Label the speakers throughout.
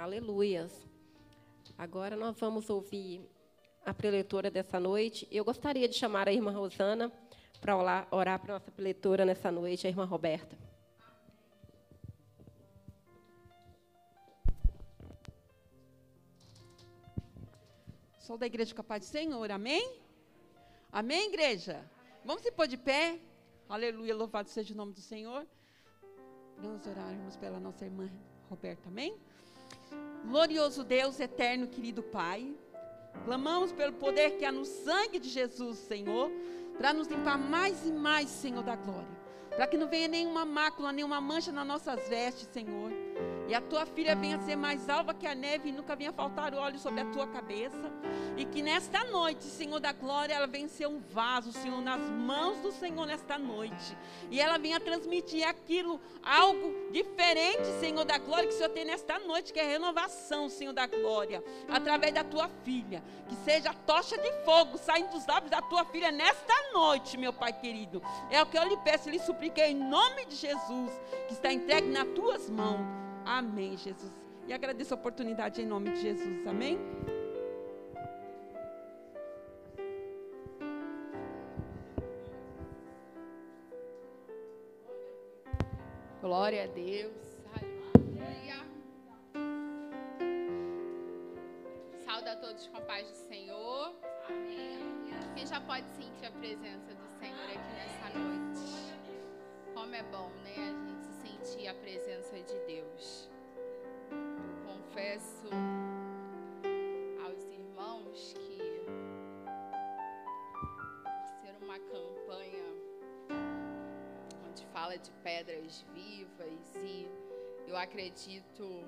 Speaker 1: Aleluias. Agora nós vamos ouvir a preletora dessa noite. Eu gostaria de chamar a irmã Rosana para orar, para a nossa preletora nessa noite, a irmã Roberta.
Speaker 2: Sou da igreja com a paz do Senhor, amém? Amém, igreja? Vamos se pôr de pé. Aleluia, louvado seja o nome do Senhor. Vamos orarmos pela nossa irmã Roberta, amém? Glorioso Deus, eterno, querido Pai. Clamamos pelo poder que há no sangue de Jesus, Senhor, para nos limpar mais e mais, Senhor da glória. Para que não venha nenhuma mácula, nenhuma mancha nas nossas vestes, Senhor. E a tua filha venha ser mais alva que a neve e nunca venha faltar óleo sobre a tua cabeça. E que nesta noite, Senhor da glória, ela venha ser um vaso, Senhor, nas mãos do Senhor nesta noite. E ela venha transmitir aquilo, algo diferente, Senhor da glória, que o Senhor tem nesta noite, que é renovação, Senhor da glória, através da tua filha. Que seja tocha de fogo saindo dos lábios da tua filha nesta noite, meu Pai querido. É o que eu lhe peço lhe supliquei em nome de Jesus, que está entregue nas tuas mãos. Amém, Jesus. E agradeço a oportunidade em nome de Jesus. Amém?
Speaker 3: Glória a Deus. Sauda a todos com a paz do Senhor. Amém. Quem já pode sentir a presença do Senhor aqui nessa noite? Como é bom, né? A presença de Deus. Eu confesso aos irmãos que ser uma campanha onde fala de pedras vivas e eu acredito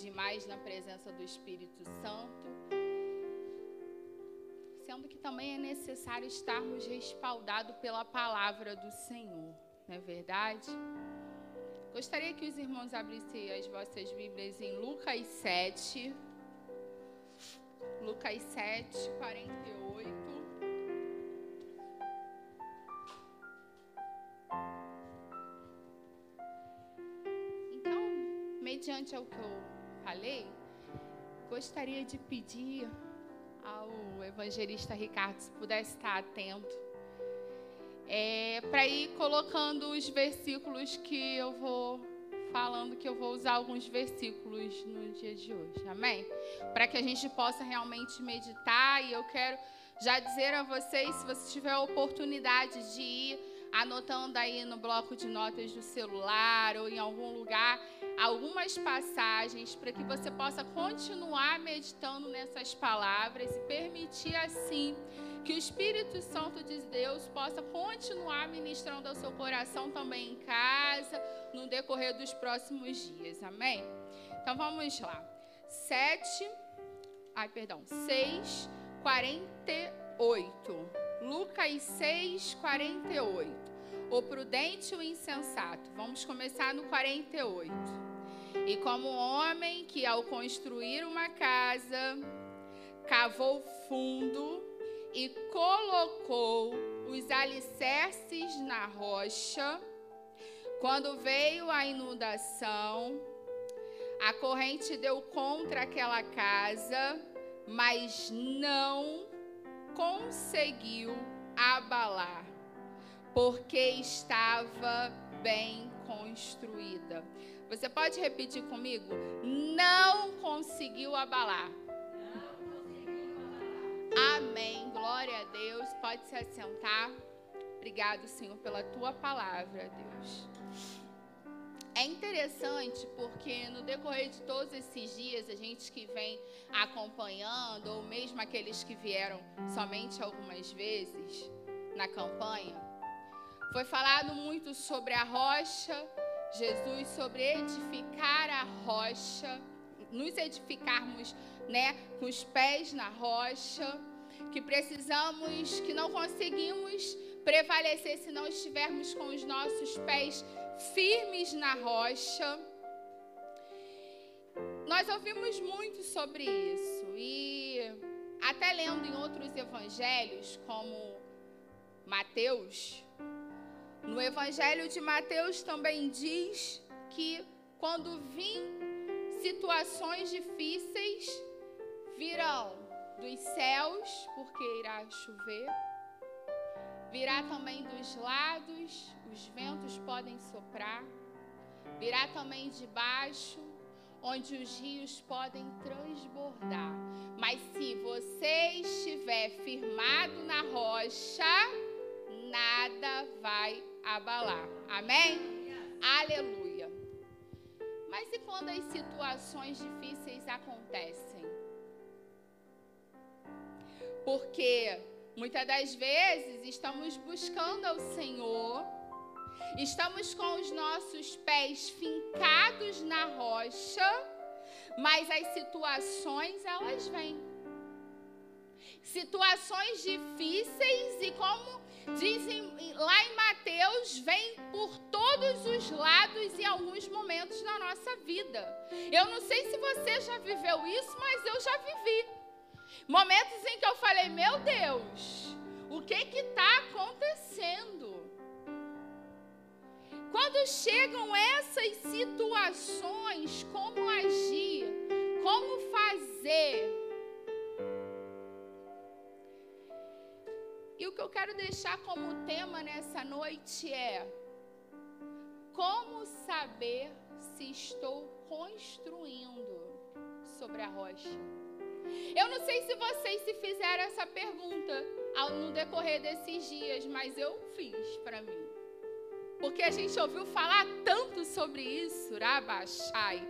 Speaker 3: demais na presença do Espírito Santo, sendo que também é necessário estarmos respaldados pela palavra do Senhor não é verdade? Gostaria que os irmãos abrissem as vossas Bíblias em Lucas 7. Lucas 7, 48. Então, mediante ao que eu falei, gostaria de pedir ao evangelista Ricardo se pudesse estar atento é, para ir colocando os versículos que eu vou falando, que eu vou usar alguns versículos no dia de hoje, amém? Para que a gente possa realmente meditar e eu quero já dizer a vocês, se você tiver a oportunidade de ir anotando aí no bloco de notas do celular ou em algum lugar algumas passagens para que você possa continuar meditando nessas palavras e permitir assim que o Espírito Santo de Deus possa continuar ministrando ao seu coração também em casa, no decorrer dos próximos dias. Amém? Então vamos lá. 7, ai, perdão, 6, 48. Lucas 6, 48. O prudente e o insensato. Vamos começar no 48. E como homem que, ao construir uma casa, cavou fundo e colocou os alicerces na rocha. Quando veio a inundação, a corrente deu contra aquela casa, mas não conseguiu abalar, porque estava bem construída. Você pode repetir comigo? Não conseguiu abalar. Amém. Glória a Deus. Pode se assentar. Obrigado, Senhor, pela tua palavra, Deus. É interessante porque no decorrer de todos esses dias, a gente que vem acompanhando, ou mesmo aqueles que vieram somente algumas vezes na campanha, foi falado muito sobre a rocha, Jesus, sobre edificar a rocha, nos edificarmos né, com os pés na rocha, que precisamos, que não conseguimos prevalecer se não estivermos com os nossos pés firmes na rocha. Nós ouvimos muito sobre isso e até lendo em outros evangelhos, como Mateus, no evangelho de Mateus também diz que quando vim situações difíceis virão dos céus, porque irá chover. Virá também dos lados, os ventos podem soprar. Virá também de baixo, onde os rios podem transbordar. Mas se você estiver firmado na rocha, nada vai abalar. Amém? Aleluia. Mas e quando as situações difíceis acontecem? Porque muitas das vezes estamos buscando ao Senhor, estamos com os nossos pés fincados na rocha, mas as situações elas vêm. Situações difíceis e como dizem lá em Mateus, vem por todos os lados em alguns momentos da nossa vida. Eu não sei se você já viveu isso, mas eu já vivi. Momentos em que eu falei, meu Deus, o que que está acontecendo? Quando chegam essas situações, como agir? Como fazer? E o que eu quero deixar como tema nessa noite é: como saber se estou construindo sobre a rocha? Eu não sei se vocês se fizeram essa pergunta no decorrer desses dias, mas eu fiz para mim. Porque a gente ouviu falar tanto sobre isso, Rabachai.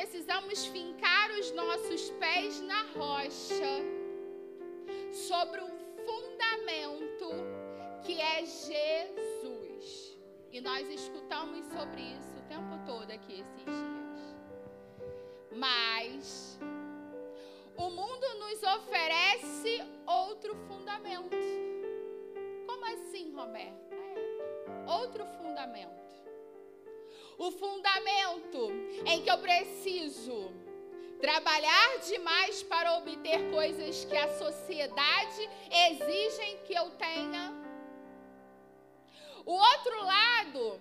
Speaker 3: Precisamos fincar os nossos pés na rocha, sobre um fundamento que é Jesus. E nós escutamos sobre isso o tempo todo aqui esses dias. Mas o mundo nos oferece outro fundamento. Como assim, Roberta? É, outro fundamento o fundamento em que eu preciso trabalhar demais para obter coisas que a sociedade exigem que eu tenha. O outro lado,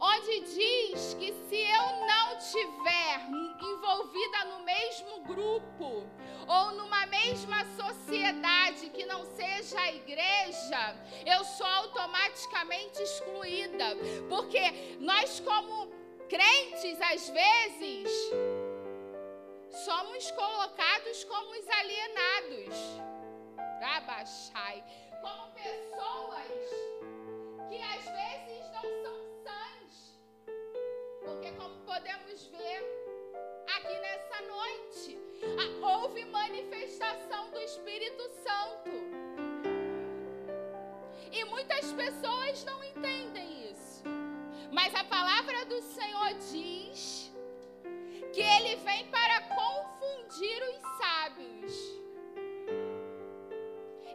Speaker 3: onde diz que se eu não tiver envolvida no mesmo grupo ou numa mesma sociedade que não seja a igreja, eu sou automaticamente excluída, porque nós como crentes, às vezes, somos colocados como os alienados. Rabachai. Como pessoas que às vezes não são sãs. Porque, como podemos ver aqui nessa noite, houve manifestação do Espírito Santo. E muitas pessoas não entendem mas a palavra do Senhor diz que ele vem para confundir os sábios.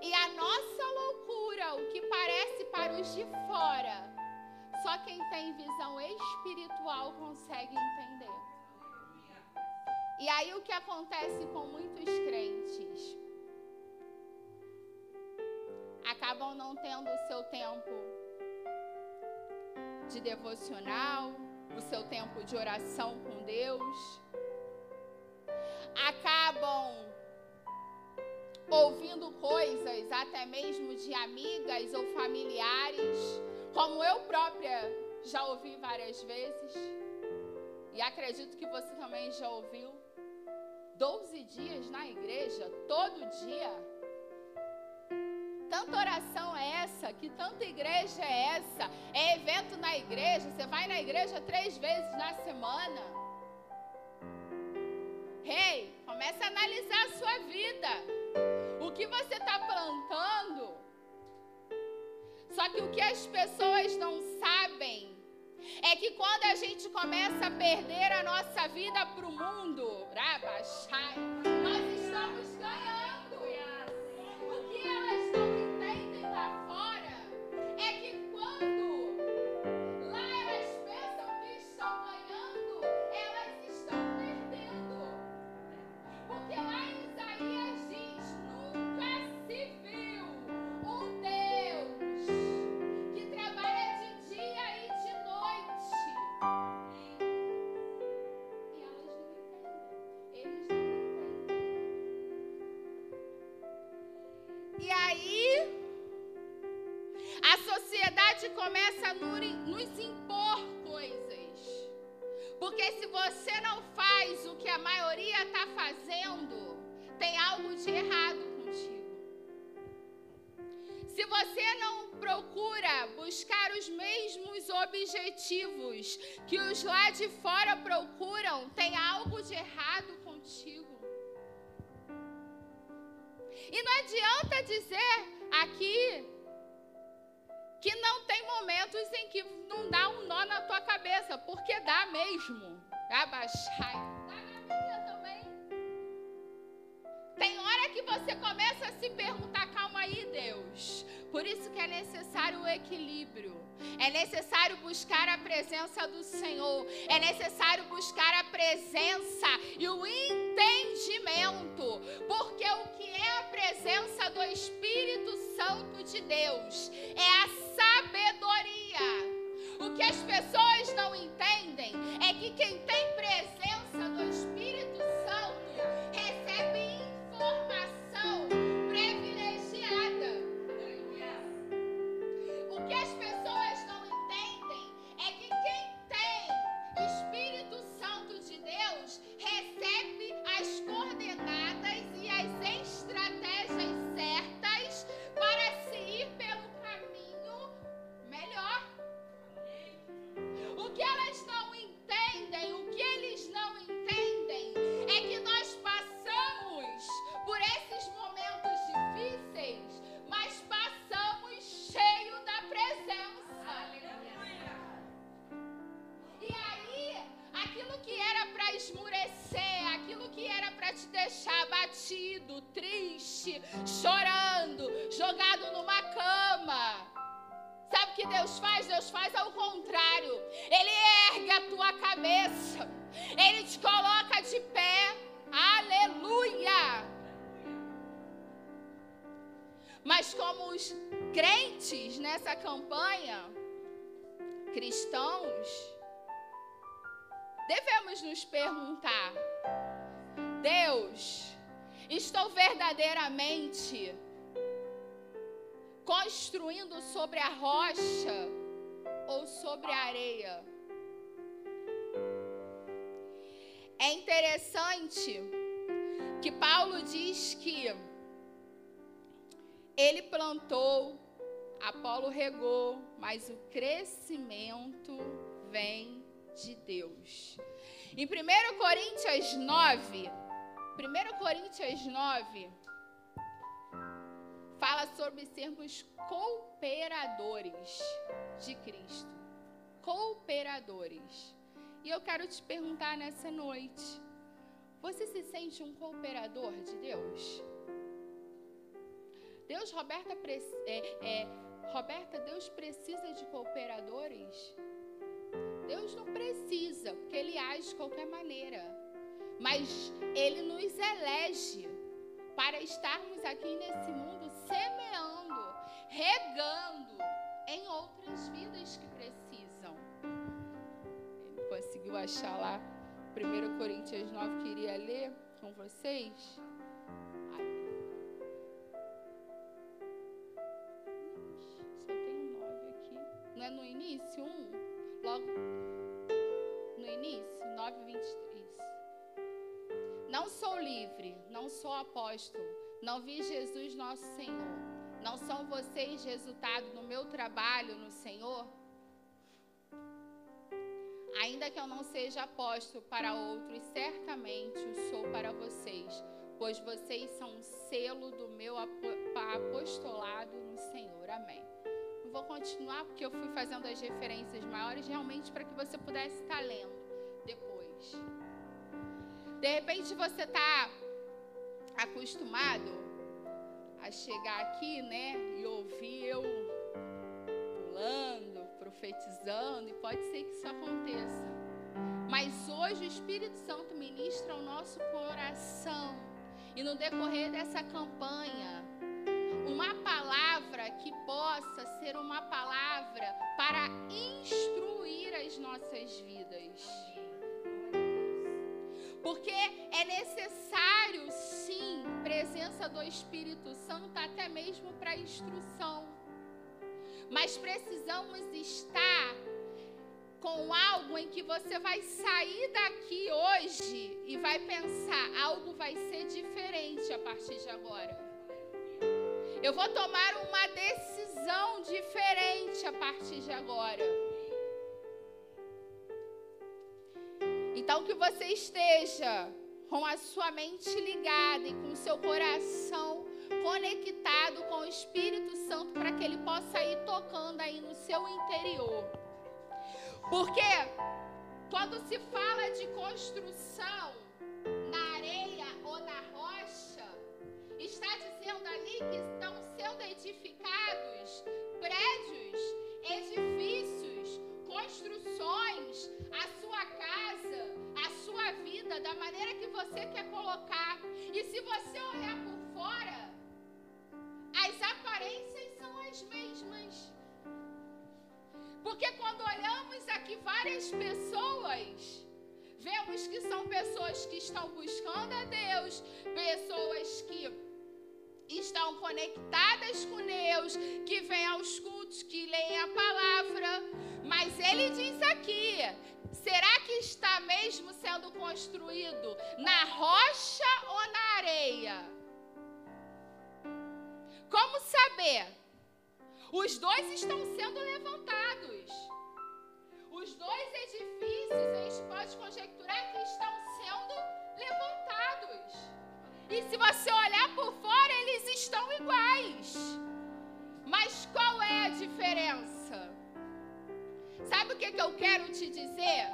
Speaker 3: E a nossa loucura, o que parece para os de fora, só quem tem visão espiritual consegue entender. E aí o que acontece com muitos crentes? Acabam não tendo o seu tempo de devocional, o seu tempo de oração com Deus. Acabam ouvindo coisas, até mesmo de amigas ou familiares, como eu própria já ouvi várias vezes, e acredito que você também já ouviu. 12 dias na igreja, todo dia tanta oração é essa? Que tanta igreja é essa? É evento na igreja? Você vai na igreja três vezes na semana? Rei, hey, comece a analisar a sua vida. O que você está plantando? Só que o que as pessoas não sabem é que quando a gente começa a perder a nossa vida para o mundo, nós Deus é a sabedoria. O que as pessoas não entendem é que quem tem presença do Espírito verdadeiramente construindo sobre a rocha ou sobre a areia? É interessante que Paulo diz que ele plantou, Apolo regou, mas o crescimento vem de Deus. Em 1 Coríntios 9, 1 Coríntios 9 fala sobre sermos cooperadores de Cristo. Cooperadores. E eu quero te perguntar nessa noite: você se sente um cooperador de Deus? Deus, Roberta, é, é, Roberta, Deus precisa de cooperadores? Deus não precisa, porque Ele age de qualquer maneira mas Ele nos elege para estarmos aqui nesse mundo semeando, regando em outras vidas que precisam. Conseguiu achar lá 1 Coríntios 9, queria ler com vocês. Não sou livre, não sou apóstolo, não vi Jesus nosso Senhor. Não são vocês resultado do meu trabalho no Senhor? Ainda que eu não seja apóstolo para outros, certamente o sou para vocês, pois vocês são um selo do meu apostolado no Senhor. Amém. Vou continuar porque eu fui fazendo as referências maiores realmente para que você pudesse estar lendo depois. De repente você está acostumado a chegar aqui, né, e ouvir eu pulando, profetizando, e pode ser que isso aconteça. Mas hoje o Espírito Santo ministra o nosso coração. E no decorrer dessa campanha, uma palavra que possa ser uma palavra para instruir as nossas vidas. Porque é necessário, sim, presença do Espírito Santo até mesmo para instrução. Mas precisamos estar com algo em que você vai sair daqui hoje e vai pensar: algo vai ser diferente a partir de agora. Eu vou tomar uma decisão diferente a partir de agora. Então, que você esteja com a sua mente ligada e com o seu coração conectado com o Espírito Santo para que ele possa ir tocando aí no seu interior. Porque quando se fala de construção na areia ou na rocha, está dizendo ali que estão sendo edificados prédios, edifícios, construções, a sua casa, você quer colocar. E se você olhar por fora, as aparências são as mesmas. Porque quando olhamos aqui várias pessoas, vemos que são pessoas que estão buscando a Deus, pessoas que estão conectadas com Deus, que vêm aos cultos, que leem a palavra. Mas ele diz aqui: será que está mesmo sendo construído na rocha ou na areia? Como saber? Os dois estão sendo levantados. Os dois edifícios, a gente pode conjecturar que estão sendo levantados. E se você olhar por fora, eles estão iguais. Mas qual é a diferença? Sabe o que, que eu quero te dizer?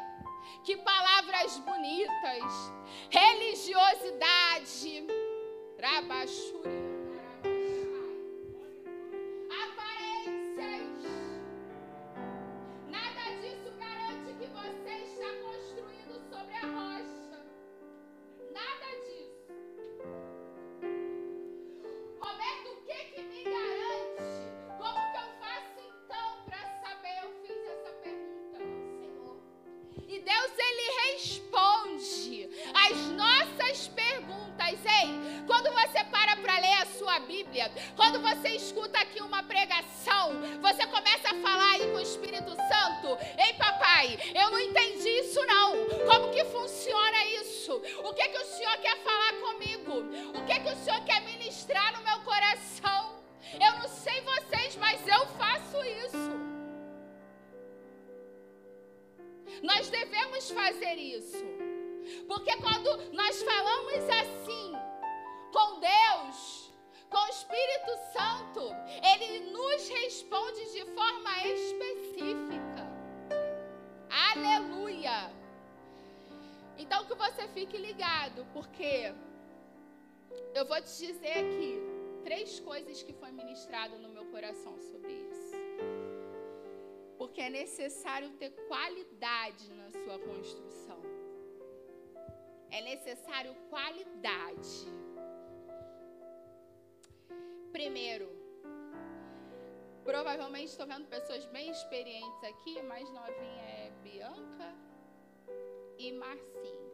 Speaker 3: Que palavras bonitas, religiosidade, rabachúria escuta aqui uma pregação, você começa a falar aí com o Espírito Santo. Ei, papai, eu não entendi isso não. Como que funciona isso? O que que o Senhor quer falar comigo? O que que o Senhor quer ministrar no meu coração? Eu não sei vocês, mas eu faço isso. Nós devemos fazer isso. Porque quando nós falamos assim com Deus, com o Espírito Santo, ele nos responde de forma específica. Aleluia! Então que você fique ligado, porque eu vou te dizer aqui três coisas que foi ministrado no meu coração sobre isso. Porque é necessário ter qualidade na sua construção. É necessário qualidade. Primeiro, provavelmente estou vendo pessoas bem experientes aqui, mais novinha é Bianca e Marcinho.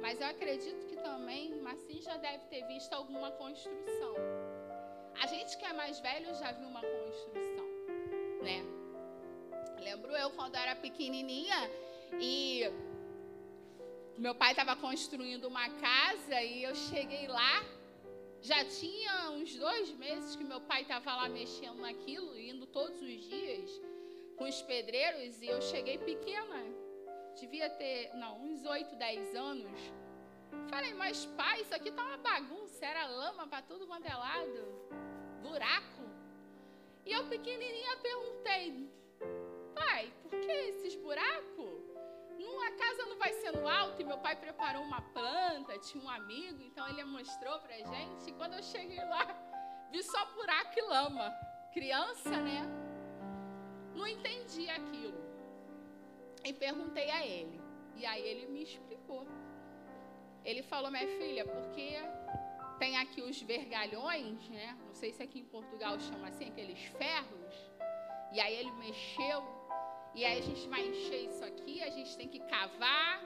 Speaker 3: Mas eu acredito que também Marcinho já deve ter visto alguma construção. A gente que é mais velho já viu uma construção, né? Lembro eu quando era pequenininha e meu pai estava construindo uma casa e eu cheguei lá já tinha uns dois meses que meu pai estava lá mexendo naquilo, indo todos os dias com os pedreiros, e eu cheguei pequena. Devia ter, não, uns 8, 10 anos. Falei, mas pai, isso aqui tá uma bagunça, era lama para tudo quanto é lado, buraco. E eu pequenininha perguntei, pai, por que esses buracos? A casa não vai sendo alta e meu pai preparou uma planta, tinha um amigo, então ele mostrou pra gente. E quando eu cheguei lá, vi só buraco e lama. Criança, né? Não entendi aquilo. E perguntei a ele. E aí ele me explicou. Ele falou, minha filha, porque tem aqui os vergalhões, né? Não sei se aqui em Portugal chama assim, aqueles ferros. E aí ele mexeu e aí a gente vai encher isso aqui, a gente tem que cavar,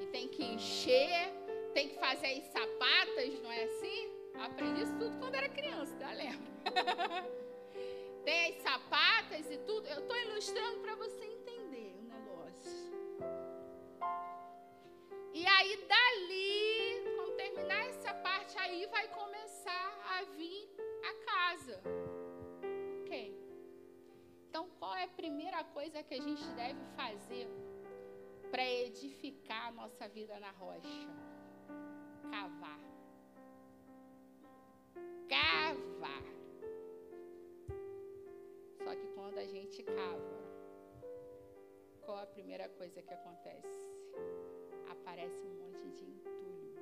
Speaker 3: e tem que encher, tem que fazer as sapatas, não é assim? Aprendi isso tudo quando era criança, tá? Lembra? Tem as sapatas e tudo. Eu estou ilustrando para você entender o negócio. E aí, dali, quando terminar essa parte, aí vai começar a vir a casa. É a primeira coisa que a gente deve fazer para edificar a nossa vida na rocha? Cavar. Cavar. Só que quando a gente cava, qual a primeira coisa que acontece? Aparece um monte de entulho.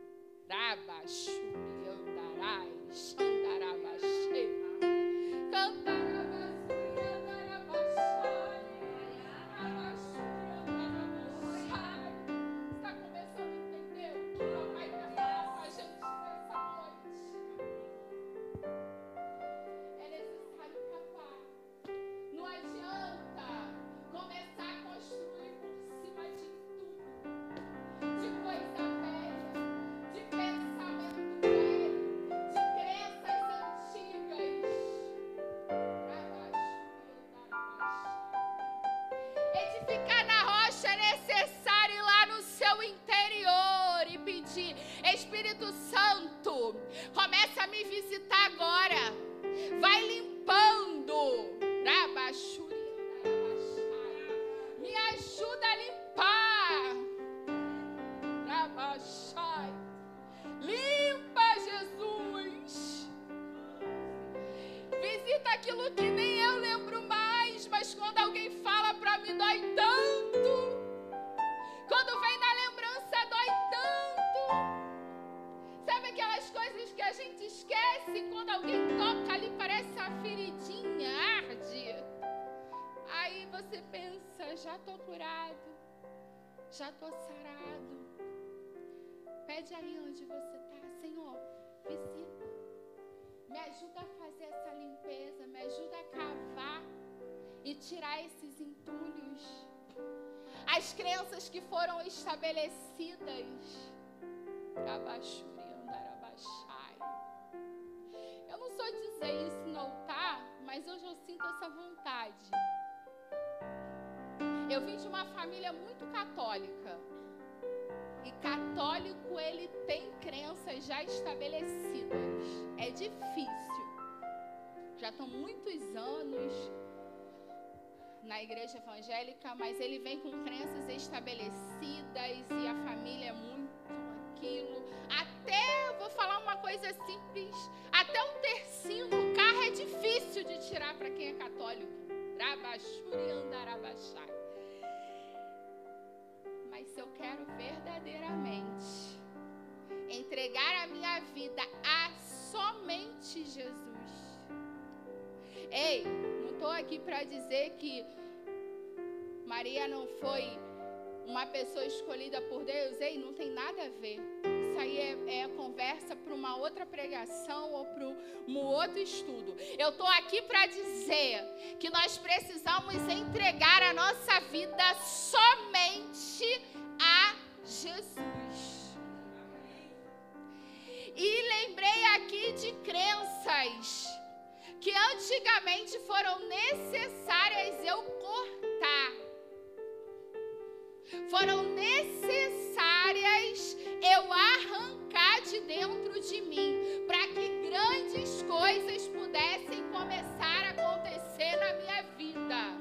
Speaker 3: Rabaxuri, andarás, andarabaxê. já que foram estabelecidas. Eu não sou dizer isso no altar, mas hoje eu sinto essa vontade. Eu vim de uma família muito católica. E católico, ele tem crenças já estabelecidas. É difícil. Já estão muitos anos na igreja evangélica, mas ele vem com crenças estabelecidas e a família é muito aquilo. Até, vou falar uma coisa simples, até um tercinho do carro é difícil de tirar para quem é católico. Rabachuri andarabachai mas se eu quero verdadeiramente entregar a minha vida a somente Jesus. Ei, estou aqui para dizer que Maria não foi uma pessoa escolhida por Deus. Ei, não tem nada a ver. Isso aí é, é conversa para uma outra pregação ou para um outro estudo. Eu estou aqui para dizer que nós precisamos entregar a nossa vida somente a Jesus. E lembrei aqui de crenças que antigamente foram necessárias eu cortar. Foram necessárias eu arrancar de dentro de mim para que grandes coisas pudessem começar a acontecer na minha vida.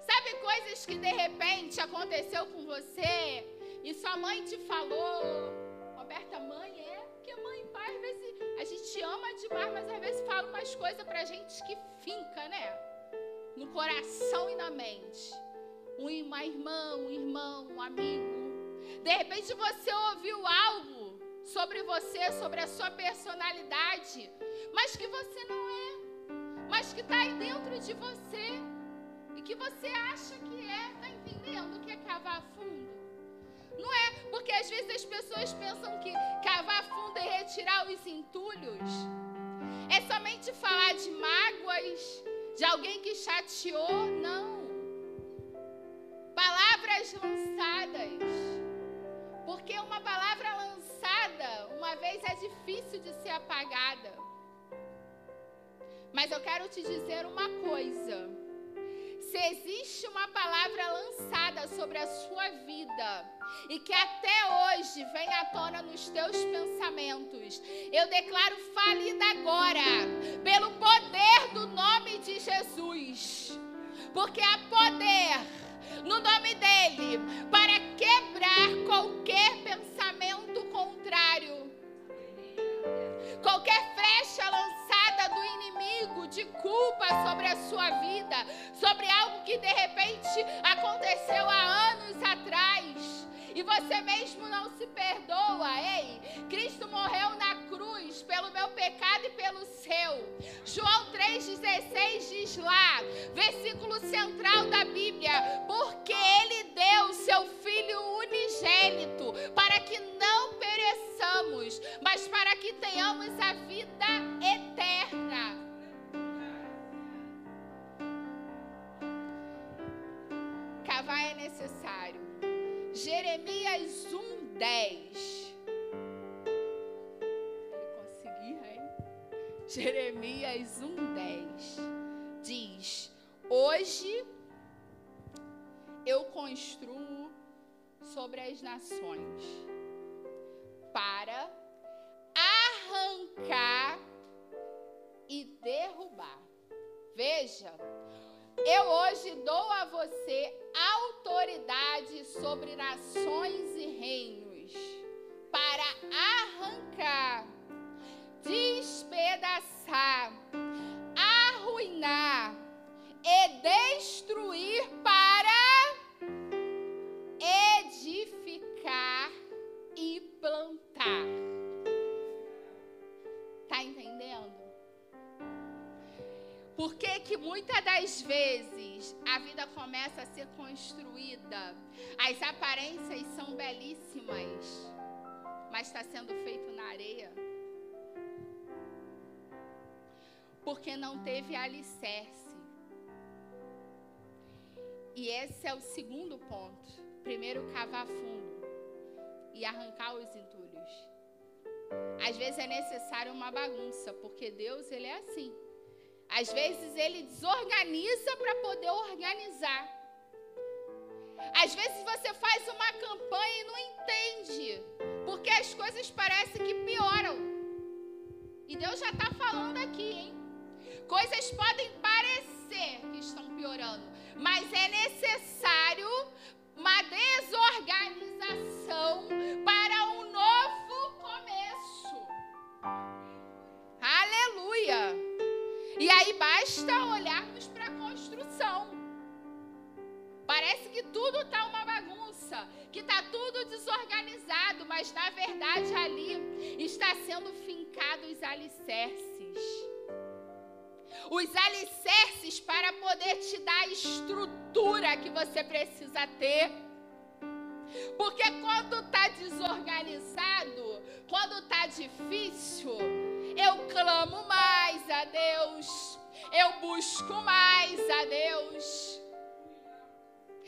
Speaker 3: Sabe coisas que de repente aconteceu com você e sua mãe te falou? Roberta, mãe demais, mas às vezes fala umas coisas pra gente que finca, né? No coração e na mente. Uma irmã, um irmão, um amigo. De repente você ouviu algo sobre você, sobre a sua personalidade, mas que você não é, mas que está aí dentro de você e que você acha que é, tá entendendo? Que é cavar fundo. Não é, porque às vezes as pessoas pensam que cavar fundo é retirar os entulhos. É somente falar de mágoas, de alguém que chateou, não. Palavras lançadas Porque uma palavra lançada, uma vez é difícil de ser apagada. Mas eu quero te dizer uma coisa. Se existe uma palavra lançada sobre a sua vida e que até hoje vem à tona nos teus pensamentos, eu declaro falida agora, pelo poder do nome de Jesus. Porque há poder no nome dele para quebrar qualquer pensamento contrário. Qualquer flecha lançada do inimigo de culpa sobre a sua vida, sobre algo que de repente aconteceu há anos atrás e você mesmo não se perdoa, ei, Cristo morreu na cruz pelo meu pecado e pelo seu. João 3,16 diz lá, versículo central da Bíblia, porque Ele deu seu Filho unigênito para que não pereçamos, mas para que tenhamos a vida eterna. Cavar é necessário. Jeremias 1, 10. Ele conseguia, hein? Jeremias 1, 10 diz: Hoje eu construo sobre as nações para arrancar e derrubar. Veja, eu hoje dou a você autoridade sobre nações e reinos para arrancar, despedaçar, arruinar e destruir para edificar e plantar. Tá entendendo? Por que, que muitas das vezes a vida começa a ser construída? As aparências são belíssimas, mas está sendo feito na areia. Porque não teve alicerce. E esse é o segundo ponto. Primeiro, cavar fundo e arrancar os entulhos. Às vezes é necessário uma bagunça, porque Deus ele é assim. Às vezes ele desorganiza para poder organizar. Às vezes você faz uma campanha e não entende, porque as coisas parecem que pioram. E Deus já está falando aqui, hein? Coisas podem parecer que estão piorando, mas é necessário uma desorganização para um novo começo. Aleluia! E aí basta olharmos para a construção. Parece que tudo está uma bagunça, que está tudo desorganizado, mas na verdade ali está sendo fincados os alicerces. Os alicerces para poder te dar a estrutura que você precisa ter. Porque quando está desorganizado, quando está difícil, eu clamo mais a Deus, eu busco mais a Deus,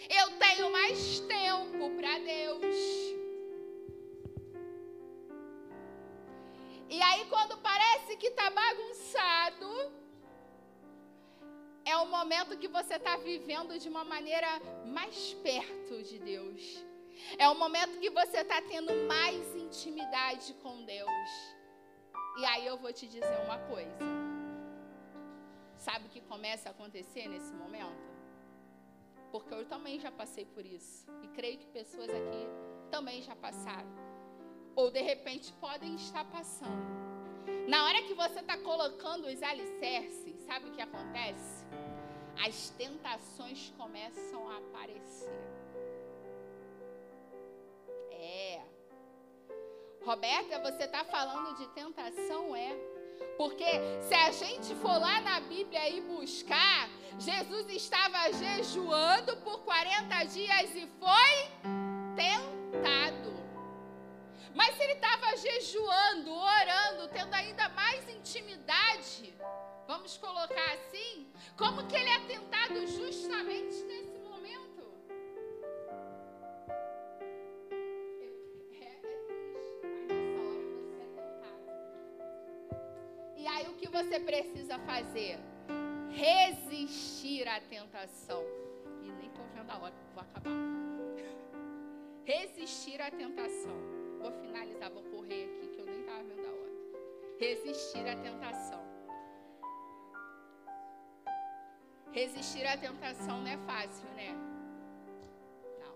Speaker 3: eu tenho mais tempo para Deus. E aí, quando parece que está bagunçado, é o momento que você está vivendo de uma maneira mais perto de Deus. É o momento que você está tendo mais intimidade com Deus. E aí eu vou te dizer uma coisa. Sabe o que começa a acontecer nesse momento? Porque eu também já passei por isso. E creio que pessoas aqui também já passaram. Ou de repente podem estar passando. Na hora que você está colocando os alicerces, sabe o que acontece? As tentações começam a aparecer. É. Roberta, você está falando de tentação? É. Porque se a gente for lá na Bíblia e buscar, Jesus estava jejuando por 40 dias e foi ele estava jejuando, orando, tendo ainda mais intimidade, vamos colocar assim, como que ele é tentado justamente nesse momento? É, é, é e aí o que você precisa fazer? Resistir à tentação. E nem tô vendo a hora, vou acabar. Resistir à tentação. Vou finalizar, vou correr aqui que eu nem estava vendo a hora. Resistir à tentação. Resistir à tentação não é fácil, né? Não.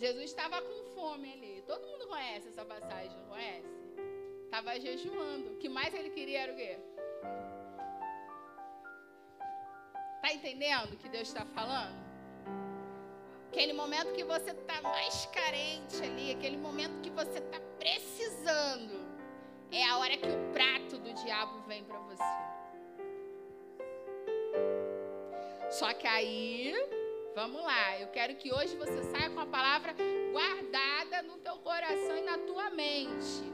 Speaker 3: Jesus estava com fome ali. Todo mundo conhece essa passagem, não conhece? Estava jejuando. O que mais ele queria era o quê? Tá entendendo o que Deus está falando? Aquele momento que você está mais carente ali, aquele momento que você está precisando, é a hora que o prato do diabo vem para você. Só que aí, vamos lá, eu quero que hoje você saia com a palavra guardada no teu coração e na tua mente.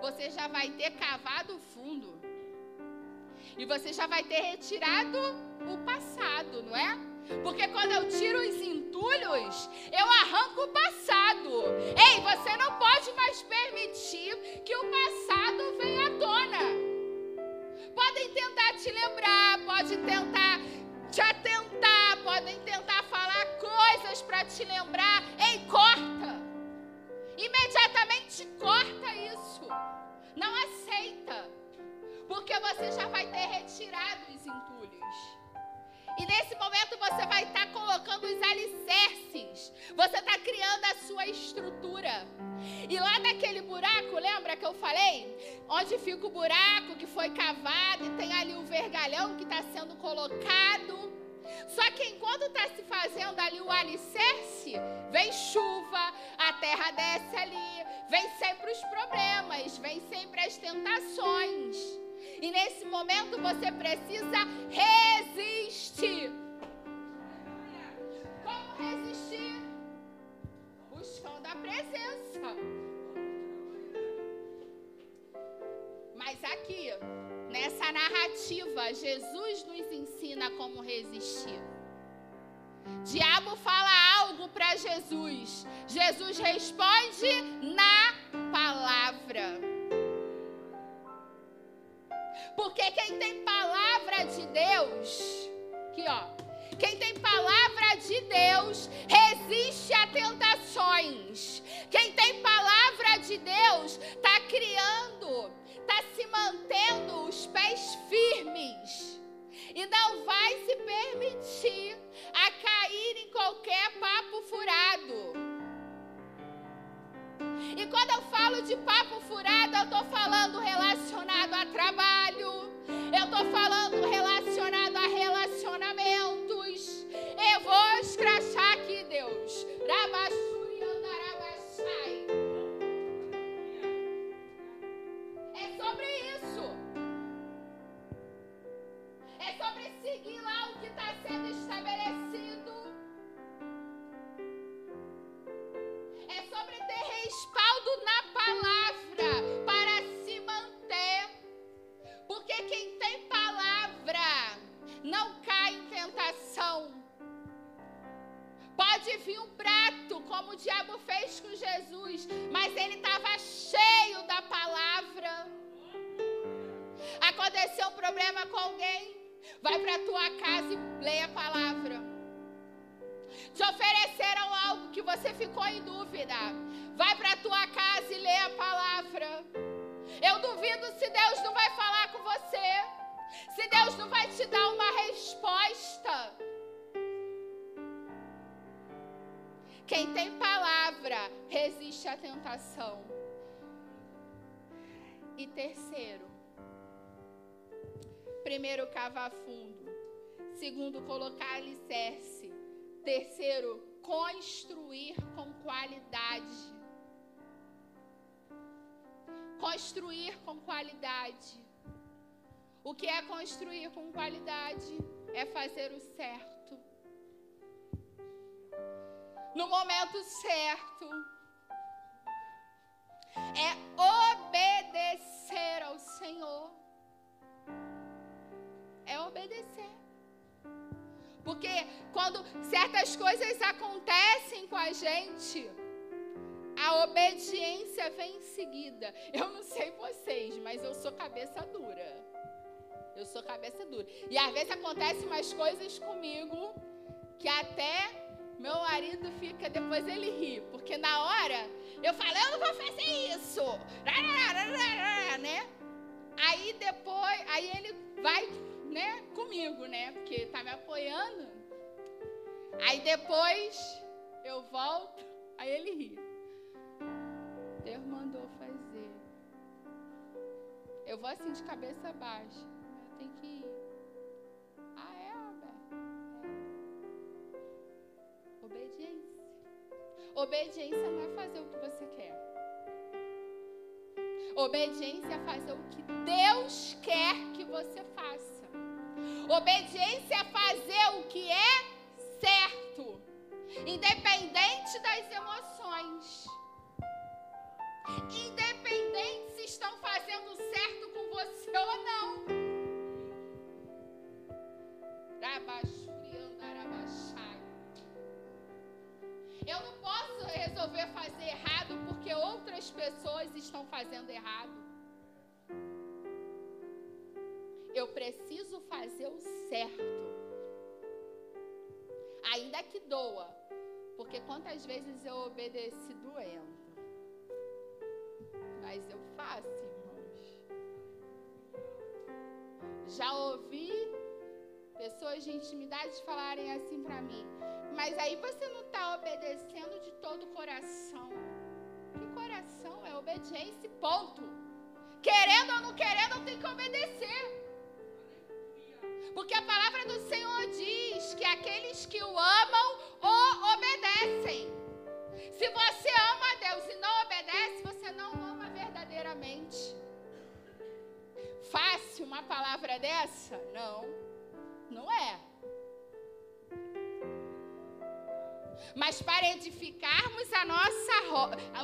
Speaker 3: Você já vai ter cavado fundo. E você já vai ter retirado o passado, não é? Porque quando eu tiro os entulhos, eu arranco o passado. Ei, você não pode mais permitir que o passado venha à tona. Podem tentar te lembrar, pode tentar te atentar, podem tentar falar coisas para te lembrar. Ei, corta. Imediatamente corta isso. Não aceita. Porque você já vai ter retirado os entulhos. E nesse momento você vai estar tá colocando os alicerces. Você está criando a sua estrutura. E lá naquele buraco, lembra que eu falei? Onde fica o buraco que foi cavado e tem ali o vergalhão que está sendo colocado. Só que enquanto está se fazendo ali o alicerce, vem chuva, a terra desce ali, vem sempre os problemas, vem sempre as tentações. E nesse momento você precisa resistir. Como resistir? Buscando a presença. Mas aqui, nessa narrativa, Jesus nos ensina como resistir. Diabo fala algo para Jesus. Jesus responde na Porque quem tem palavra de Deus, aqui ó, quem tem palavra de Deus resiste a tentações. Quem tem palavra de Deus está criando, está se mantendo os pés firmes e não vai se permitir a cair em qualquer papo furado. E quando eu falo de papo furado, eu estou falando relacionado a trabalho, eu estou falando relacionado a relacionamentos. Eu vou escrachar aqui, Deus. É sobre isso. É sobre seguir lá o que está sendo estabelecido. respaldo na palavra Quem tem palavra não cai em tentação. Pode vir um prato, como o diabo fez com Jesus, mas ele estava cheio da palavra. Aconteceu um problema com alguém, vai para tua casa e leia a palavra. Te ofereceram algo que você ficou em dúvida. Vai para tua casa e lê a palavra. Eu duvido se Deus não vai falar com você. Se Deus não vai te dar uma resposta. Quem tem palavra resiste à tentação. E terceiro, primeiro, cavar fundo. Segundo, colocar alicerce. Terceiro, construir com qualidade. Construir com qualidade. O que é construir com qualidade? É fazer o certo. No momento certo. É obedecer ao Senhor. É obedecer. Porque quando certas coisas acontecem com a gente, a obediência vem em seguida. Eu não sei vocês, mas eu sou cabeça dura. Eu sou cabeça dura. E às vezes acontecem umas coisas comigo que até meu marido fica, depois ele ri, porque na hora eu falo, eu não vou fazer isso, né? Aí depois, aí ele vai, né, comigo, né? Porque tá me apoiando. Aí depois eu volto, aí ele ri. Mandou fazer. Eu vou assim de cabeça baixa. Eu tenho que ir. Ah, é, Roberto? É. Obediência. Obediência não é fazer o que você quer. Obediência é fazer o que Deus quer que você faça. Obediência é fazer o que é certo, independente das emoções. Independente se estão fazendo certo com você ou não. Eu não posso resolver fazer errado porque outras pessoas estão fazendo errado. Eu preciso fazer o certo. Ainda que doa. Porque quantas vezes eu obedeci doendo mas eu faço, irmãos. Já ouvi pessoas de intimidade falarem assim para mim, mas aí você não está obedecendo de todo o coração. Que coração? É obediência, ponto. Querendo ou não querendo, eu tenho que obedecer. Porque a palavra do Senhor diz que aqueles que o amam o obedecem. Se você ama a Deus e não obedece, verdadeiramente. Fácil uma palavra dessa? Não, não é. Mas para edificarmos a nossa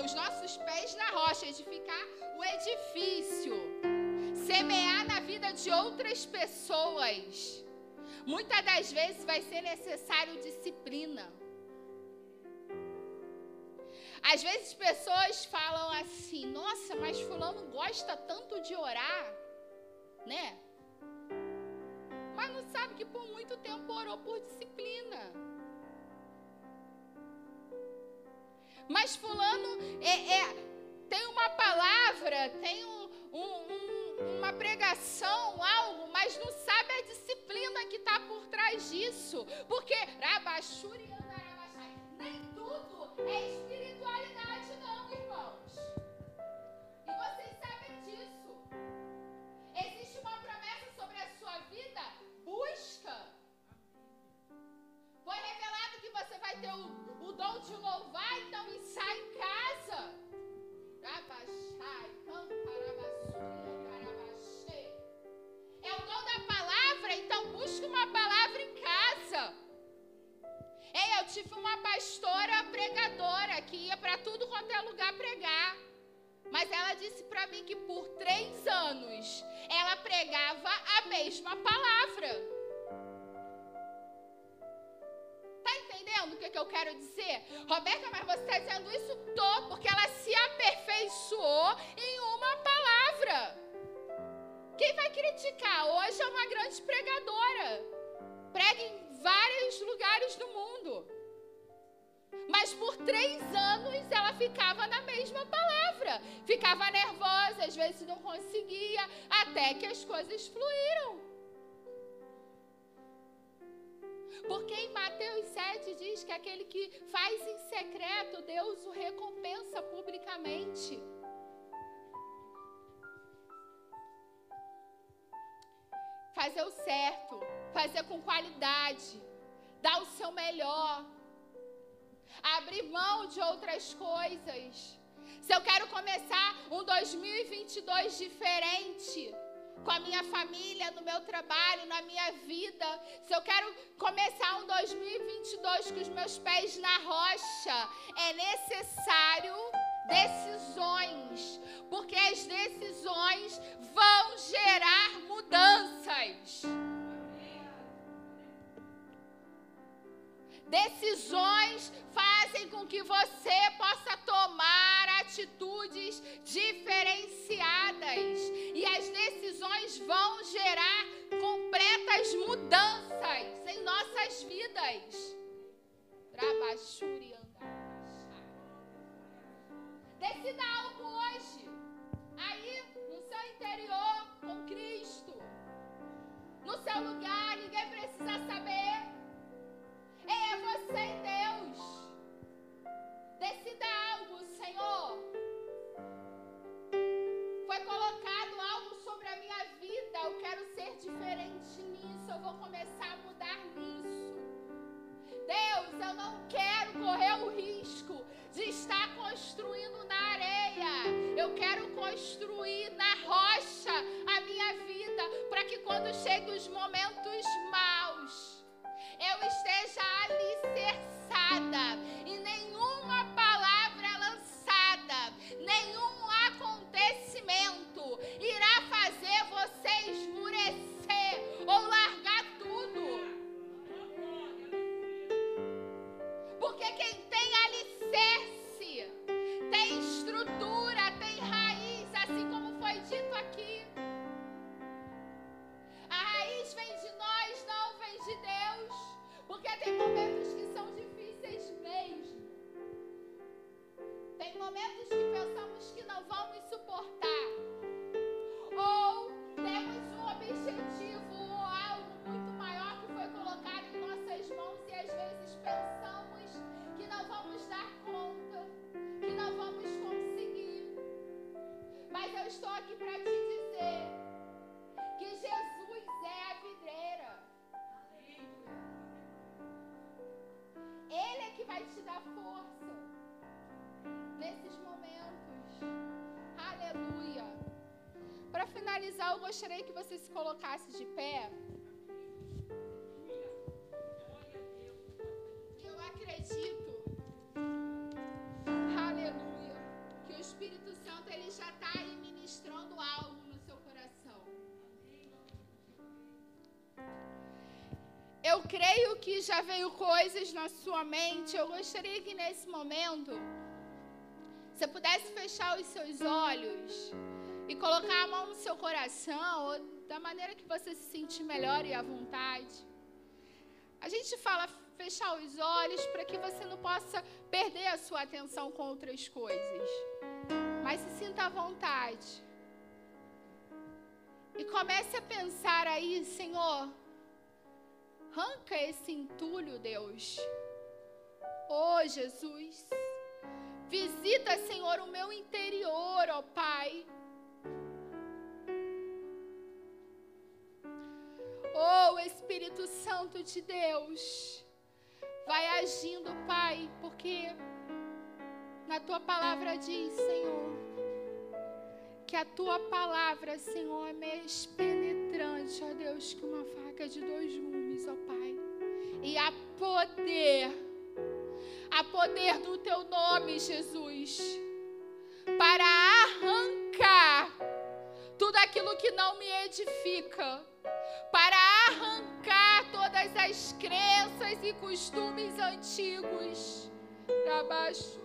Speaker 3: os nossos pés na rocha, edificar o edifício, semear na vida de outras pessoas, muitas das vezes vai ser necessário disciplina. Às vezes pessoas falam assim: nossa, mas Fulano gosta tanto de orar, né? Mas não sabe que por muito tempo orou por disciplina. Mas Fulano é, é tem uma palavra, tem um, um, um, uma pregação, algo, mas não sabe a disciplina que está por trás disso. Porque Rabachuri nem tudo é espiritualidade, não, irmãos. E vocês sabem disso. Existe uma promessa sobre a sua vida? Busca. Foi revelado que você vai ter o, o dom de louvar, então ensaia em casa. É o dom da palavra, então busque uma palavra em casa. Ei, eu tive uma pastora pregadora que ia para tudo quanto é lugar pregar. Mas ela disse para mim que por três anos ela pregava a mesma palavra. Tá entendendo o que, que eu quero dizer? Roberta, mas você está dizendo isso? Tô, porque ela se aperfeiçoou em uma palavra. Quem vai criticar? Hoje é uma grande pregadora. Prega em vários lugares do mundo. Mas por três anos ela ficava na mesma palavra. Ficava nervosa, às vezes não conseguia, até que as coisas fluíram. Porque em Mateus 7 diz que aquele que faz em secreto, Deus o recompensa publicamente. Fazer o certo fazer com qualidade, dar o seu melhor, abrir mão de outras coisas. Se eu quero começar um 2022 diferente, com a minha família, no meu trabalho, na minha vida, se eu quero começar um 2022 com os meus pés na rocha, é necessário decisões, porque as decisões vão gerar mudanças. Decisões fazem com que você possa tomar atitudes diferenciadas. E as decisões vão gerar completas mudanças em nossas vidas. Decida algo hoje. Aí, no seu interior, com Cristo. No seu lugar, ninguém precisa saber. Finalizar, eu gostaria que você se colocasse de pé. Eu acredito Espírito Santo ele já está aí ministrando algo no seu coração. Eu creio que já veio coisas na sua mente. Eu gostaria que nesse momento você pudesse fechar os seus olhos e colocar a mão no seu coração, ou da maneira que você se sentir melhor e à vontade. A gente fala fechar os olhos para que você não possa perder a sua atenção com outras coisas. Mas se sinta à vontade. E comece a pensar aí, Senhor, arranca esse entulho, Deus. Oh, Jesus. Visita, Senhor, o meu interior, ó oh, Pai. Espírito Santo de Deus. Vai agindo, Pai, porque na tua palavra diz, Senhor, que a tua palavra, Senhor, é mais penetrante, ó Deus, que uma faca de dois gumes, ó Pai. E há poder, há poder do teu nome, Jesus, para arrancar tudo aquilo que não me edifica para todas as crenças e costumes antigos. Abaixo.